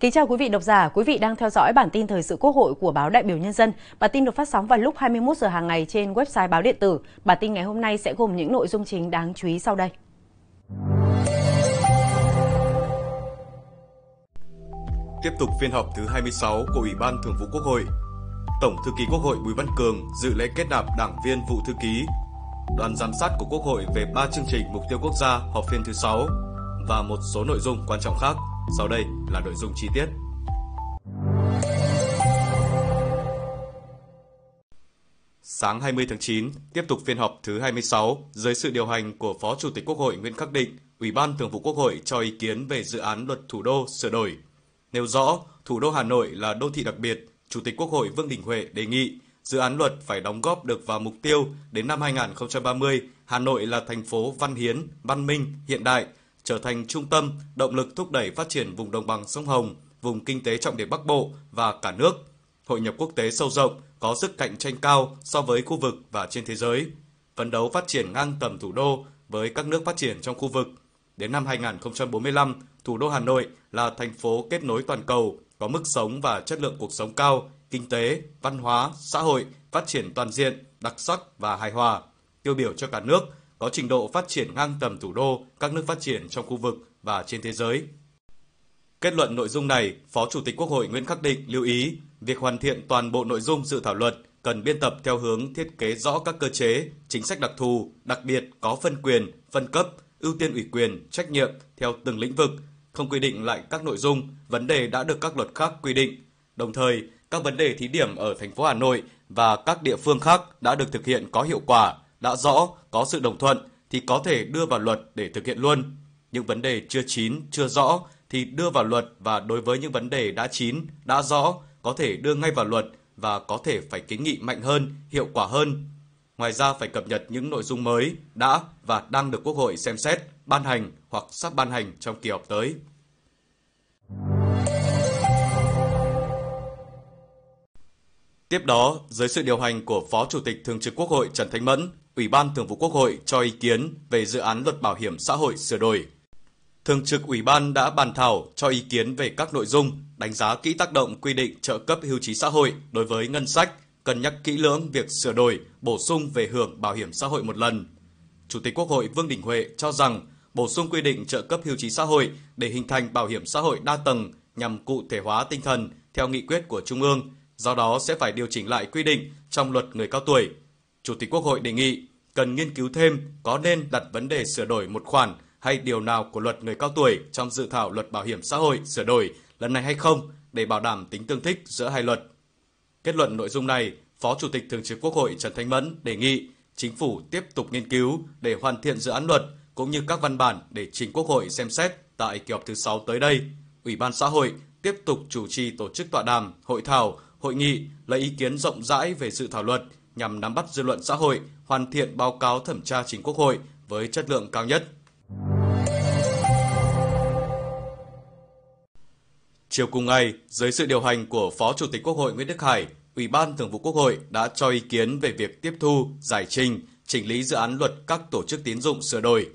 Kính chào quý vị độc giả, quý vị đang theo dõi bản tin thời sự Quốc hội của báo Đại biểu Nhân dân. Bản tin được phát sóng vào lúc 21 giờ hàng ngày trên website báo điện tử. Bản tin ngày hôm nay sẽ gồm những nội dung chính đáng chú ý sau đây. Tiếp tục phiên họp thứ 26 của Ủy ban Thường vụ Quốc hội. Tổng thư ký Quốc hội Bùi Văn Cường dự lễ kết nạp đảng viên vụ thư ký. Đoàn giám sát của Quốc hội về 3 chương trình mục tiêu quốc gia họp phiên thứ 6 và một số nội dung quan trọng khác. Sau đây là nội dung chi tiết. Sáng 20 tháng 9, tiếp tục phiên họp thứ 26 dưới sự điều hành của Phó Chủ tịch Quốc hội Nguyễn Khắc Định, Ủy ban Thường vụ Quốc hội cho ý kiến về dự án luật thủ đô sửa đổi. Nêu rõ, thủ đô Hà Nội là đô thị đặc biệt, Chủ tịch Quốc hội Vương Đình Huệ đề nghị dự án luật phải đóng góp được vào mục tiêu đến năm 2030, Hà Nội là thành phố văn hiến, văn minh, hiện đại, trở thành trung tâm, động lực thúc đẩy phát triển vùng đồng bằng sông Hồng, vùng kinh tế trọng điểm Bắc Bộ và cả nước. Hội nhập quốc tế sâu rộng, có sức cạnh tranh cao so với khu vực và trên thế giới. Phấn đấu phát triển ngang tầm thủ đô với các nước phát triển trong khu vực. Đến năm 2045, thủ đô Hà Nội là thành phố kết nối toàn cầu, có mức sống và chất lượng cuộc sống cao, kinh tế, văn hóa, xã hội phát triển toàn diện, đặc sắc và hài hòa, tiêu biểu cho cả nước có trình độ phát triển ngang tầm thủ đô các nước phát triển trong khu vực và trên thế giới. Kết luận nội dung này, Phó Chủ tịch Quốc hội Nguyễn Khắc Định lưu ý việc hoàn thiện toàn bộ nội dung dự thảo luật cần biên tập theo hướng thiết kế rõ các cơ chế, chính sách đặc thù, đặc biệt có phân quyền, phân cấp, ưu tiên ủy quyền, trách nhiệm theo từng lĩnh vực, không quy định lại các nội dung, vấn đề đã được các luật khác quy định. Đồng thời, các vấn đề thí điểm ở thành phố Hà Nội và các địa phương khác đã được thực hiện có hiệu quả, đã rõ, có sự đồng thuận thì có thể đưa vào luật để thực hiện luôn. Những vấn đề chưa chín, chưa rõ thì đưa vào luật và đối với những vấn đề đã chín, đã rõ có thể đưa ngay vào luật và có thể phải kiến nghị mạnh hơn, hiệu quả hơn. Ngoài ra phải cập nhật những nội dung mới đã và đang được Quốc hội xem xét, ban hành hoặc sắp ban hành trong kỳ họp tới. Tiếp đó, dưới sự điều hành của Phó Chủ tịch Thường trực Quốc hội Trần Thanh Mẫn, Ủy ban Thường vụ Quốc hội cho ý kiến về dự án luật bảo hiểm xã hội sửa đổi. Thường trực Ủy ban đã bàn thảo cho ý kiến về các nội dung, đánh giá kỹ tác động quy định trợ cấp hưu trí xã hội đối với ngân sách, cân nhắc kỹ lưỡng việc sửa đổi, bổ sung về hưởng bảo hiểm xã hội một lần. Chủ tịch Quốc hội Vương Đình Huệ cho rằng bổ sung quy định trợ cấp hưu trí xã hội để hình thành bảo hiểm xã hội đa tầng nhằm cụ thể hóa tinh thần theo nghị quyết của Trung ương, do đó sẽ phải điều chỉnh lại quy định trong luật người cao tuổi. Chủ tịch Quốc hội đề nghị cần nghiên cứu thêm có nên đặt vấn đề sửa đổi một khoản hay điều nào của luật người cao tuổi trong dự thảo luật bảo hiểm xã hội sửa đổi lần này hay không để bảo đảm tính tương thích giữa hai luật. Kết luận nội dung này, Phó Chủ tịch Thường trực Quốc hội Trần Thanh Mẫn đề nghị Chính phủ tiếp tục nghiên cứu để hoàn thiện dự án luật cũng như các văn bản để trình Quốc hội xem xét tại kỳ họp thứ 6 tới đây. Ủy ban xã hội tiếp tục chủ trì tổ chức tọa đàm, hội thảo, hội nghị lấy ý kiến rộng rãi về dự thảo luật nhằm nắm bắt dư luận xã hội, hoàn thiện báo cáo thẩm tra chính Quốc hội với chất lượng cao nhất. Chiều cùng ngày, dưới sự điều hành của Phó Chủ tịch Quốc hội Nguyễn Đức Hải, Ủy ban Thường vụ Quốc hội đã cho ý kiến về việc tiếp thu, giải trình, chỉnh lý dự án luật các tổ chức tín dụng sửa đổi.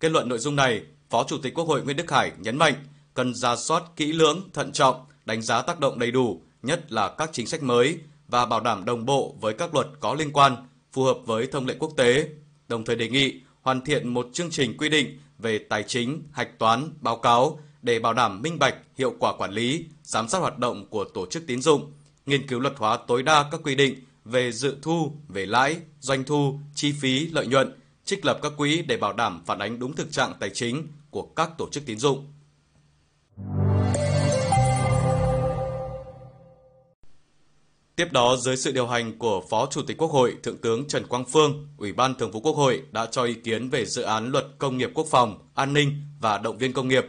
Kết luận nội dung này, Phó Chủ tịch Quốc hội Nguyễn Đức Hải nhấn mạnh cần ra soát kỹ lưỡng, thận trọng, đánh giá tác động đầy đủ, nhất là các chính sách mới và bảo đảm đồng bộ với các luật có liên quan, phù hợp với thông lệ quốc tế. Đồng thời đề nghị hoàn thiện một chương trình quy định về tài chính, hạch toán, báo cáo để bảo đảm minh bạch, hiệu quả quản lý, giám sát hoạt động của tổ chức tín dụng, nghiên cứu luật hóa tối đa các quy định về dự thu, về lãi, doanh thu, chi phí, lợi nhuận, trích lập các quỹ để bảo đảm phản ánh đúng thực trạng tài chính của các tổ chức tín dụng. Tiếp đó, dưới sự điều hành của Phó Chủ tịch Quốc hội Thượng tướng Trần Quang Phương, Ủy ban Thường vụ Quốc hội đã cho ý kiến về dự án luật công nghiệp quốc phòng, an ninh và động viên công nghiệp.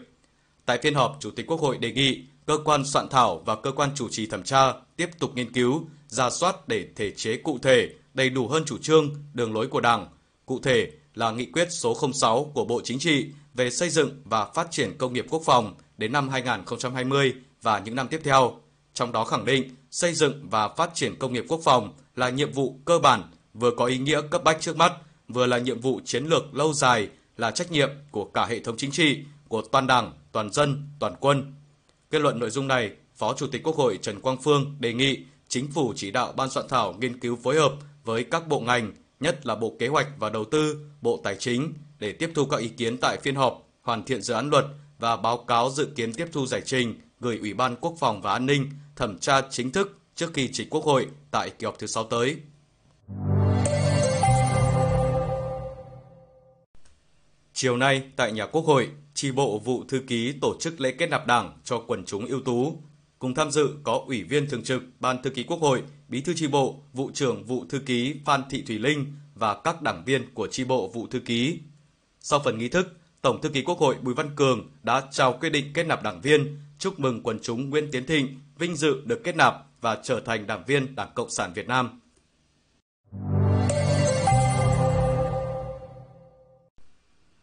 Tại phiên họp, Chủ tịch Quốc hội đề nghị cơ quan soạn thảo và cơ quan chủ trì thẩm tra tiếp tục nghiên cứu, ra soát để thể chế cụ thể, đầy đủ hơn chủ trương, đường lối của Đảng. Cụ thể là nghị quyết số 06 của Bộ Chính trị về xây dựng và phát triển công nghiệp quốc phòng đến năm 2020 và những năm tiếp theo. Trong đó khẳng định xây dựng và phát triển công nghiệp quốc phòng là nhiệm vụ cơ bản, vừa có ý nghĩa cấp bách trước mắt, vừa là nhiệm vụ chiến lược lâu dài, là trách nhiệm của cả hệ thống chính trị, của toàn đảng, toàn dân, toàn quân. Kết luận nội dung này, Phó Chủ tịch Quốc hội Trần Quang Phương đề nghị Chính phủ chỉ đạo ban soạn thảo nghiên cứu phối hợp với các bộ ngành, nhất là Bộ Kế hoạch và Đầu tư, Bộ Tài chính để tiếp thu các ý kiến tại phiên họp, hoàn thiện dự án luật và báo cáo dự kiến tiếp thu giải trình gửi Ủy ban Quốc phòng và An ninh thẩm tra chính thức trước khi trình Quốc hội tại kỳ họp thứ 6 tới. Chiều nay tại nhà Quốc hội, tri bộ vụ thư ký tổ chức lễ kết nạp đảng cho quần chúng ưu tú. Cùng tham dự có Ủy viên Thường trực Ban Thư ký Quốc hội, Bí thư tri bộ, Vụ trưởng Vụ Thư ký Phan Thị Thùy Linh và các đảng viên của tri bộ Vụ Thư ký. Sau phần nghi thức, Tổng Thư ký Quốc hội Bùi Văn Cường đã trao quyết định kết nạp đảng viên, chúc mừng quần chúng Nguyễn Tiến Thịnh vinh dự được kết nạp và trở thành đảng viên Đảng Cộng sản Việt Nam.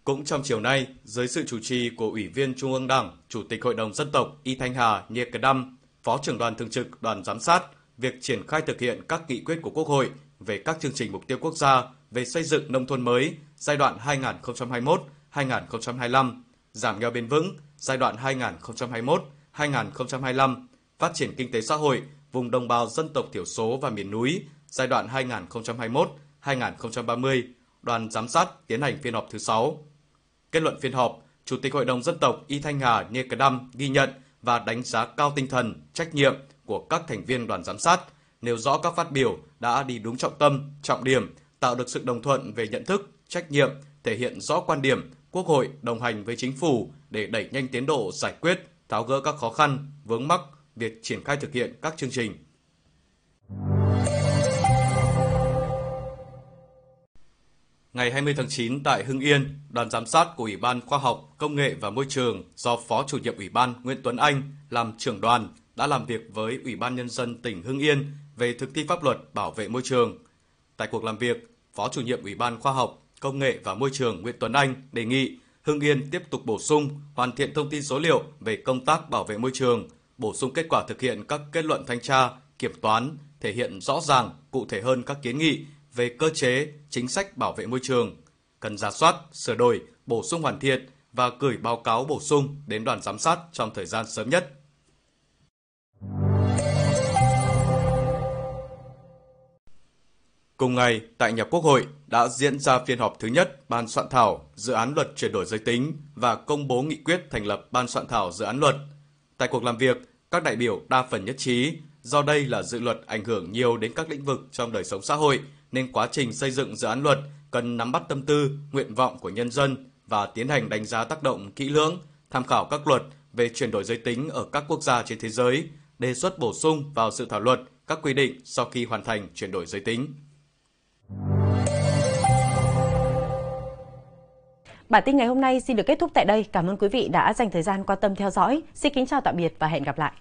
Cũng trong chiều nay, dưới sự chủ trì của Ủy viên Trung ương Đảng, Chủ tịch Hội đồng Dân tộc Y Thanh Hà Nhiệt Cờ Đâm, Phó trưởng đoàn thường trực đoàn giám sát, việc triển khai thực hiện các nghị quyết của Quốc hội về các chương trình mục tiêu quốc gia về xây dựng nông thôn mới giai đoạn 2021-2025, giảm nghèo bền vững giai đoạn 2021-2025, phát triển kinh tế xã hội vùng đồng bào dân tộc thiểu số và miền núi giai đoạn 2021-2030, đoàn giám sát tiến hành phiên họp thứ 6. Kết luận phiên họp, Chủ tịch Hội đồng Dân tộc Y Thanh Hà Nghê Cờ Đăm ghi nhận và đánh giá cao tinh thần, trách nhiệm của các thành viên đoàn giám sát, nêu rõ các phát biểu đã đi đúng trọng tâm, trọng điểm, tạo được sự đồng thuận về nhận thức, trách nhiệm, thể hiện rõ quan điểm Quốc hội đồng hành với chính phủ để đẩy nhanh tiến độ giải quyết, tháo gỡ các khó khăn, vướng mắc việc triển khai thực hiện các chương trình. Ngày 20 tháng 9 tại Hưng Yên, đoàn giám sát của Ủy ban Khoa học, Công nghệ và Môi trường do Phó chủ nhiệm Ủy ban Nguyễn Tuấn Anh làm trưởng đoàn đã làm việc với Ủy ban Nhân dân tỉnh Hưng Yên về thực thi pháp luật bảo vệ môi trường. Tại cuộc làm việc, Phó chủ nhiệm Ủy ban Khoa học, Công nghệ và Môi trường Nguyễn Tuấn Anh đề nghị Hưng Yên tiếp tục bổ sung, hoàn thiện thông tin số liệu về công tác bảo vệ môi trường, bổ sung kết quả thực hiện các kết luận thanh tra, kiểm toán, thể hiện rõ ràng, cụ thể hơn các kiến nghị về cơ chế, chính sách bảo vệ môi trường, cần ra soát, sửa đổi, bổ sung hoàn thiện và gửi báo cáo bổ sung đến đoàn giám sát trong thời gian sớm nhất. Cùng ngày, tại nhà Quốc hội đã diễn ra phiên họp thứ nhất Ban soạn thảo dự án luật chuyển đổi giới tính và công bố nghị quyết thành lập Ban soạn thảo dự án luật. Tại cuộc làm việc, các đại biểu đa phần nhất trí do đây là dự luật ảnh hưởng nhiều đến các lĩnh vực trong đời sống xã hội nên quá trình xây dựng dự án luật cần nắm bắt tâm tư, nguyện vọng của nhân dân và tiến hành đánh giá tác động kỹ lưỡng, tham khảo các luật về chuyển đổi giới tính ở các quốc gia trên thế giới, đề xuất bổ sung vào dự thảo luật các quy định sau khi hoàn thành chuyển đổi giới tính. Bản tin ngày hôm nay xin được kết thúc tại đây. Cảm ơn quý vị đã dành thời gian quan tâm theo dõi. Xin kính chào tạm biệt và hẹn gặp lại.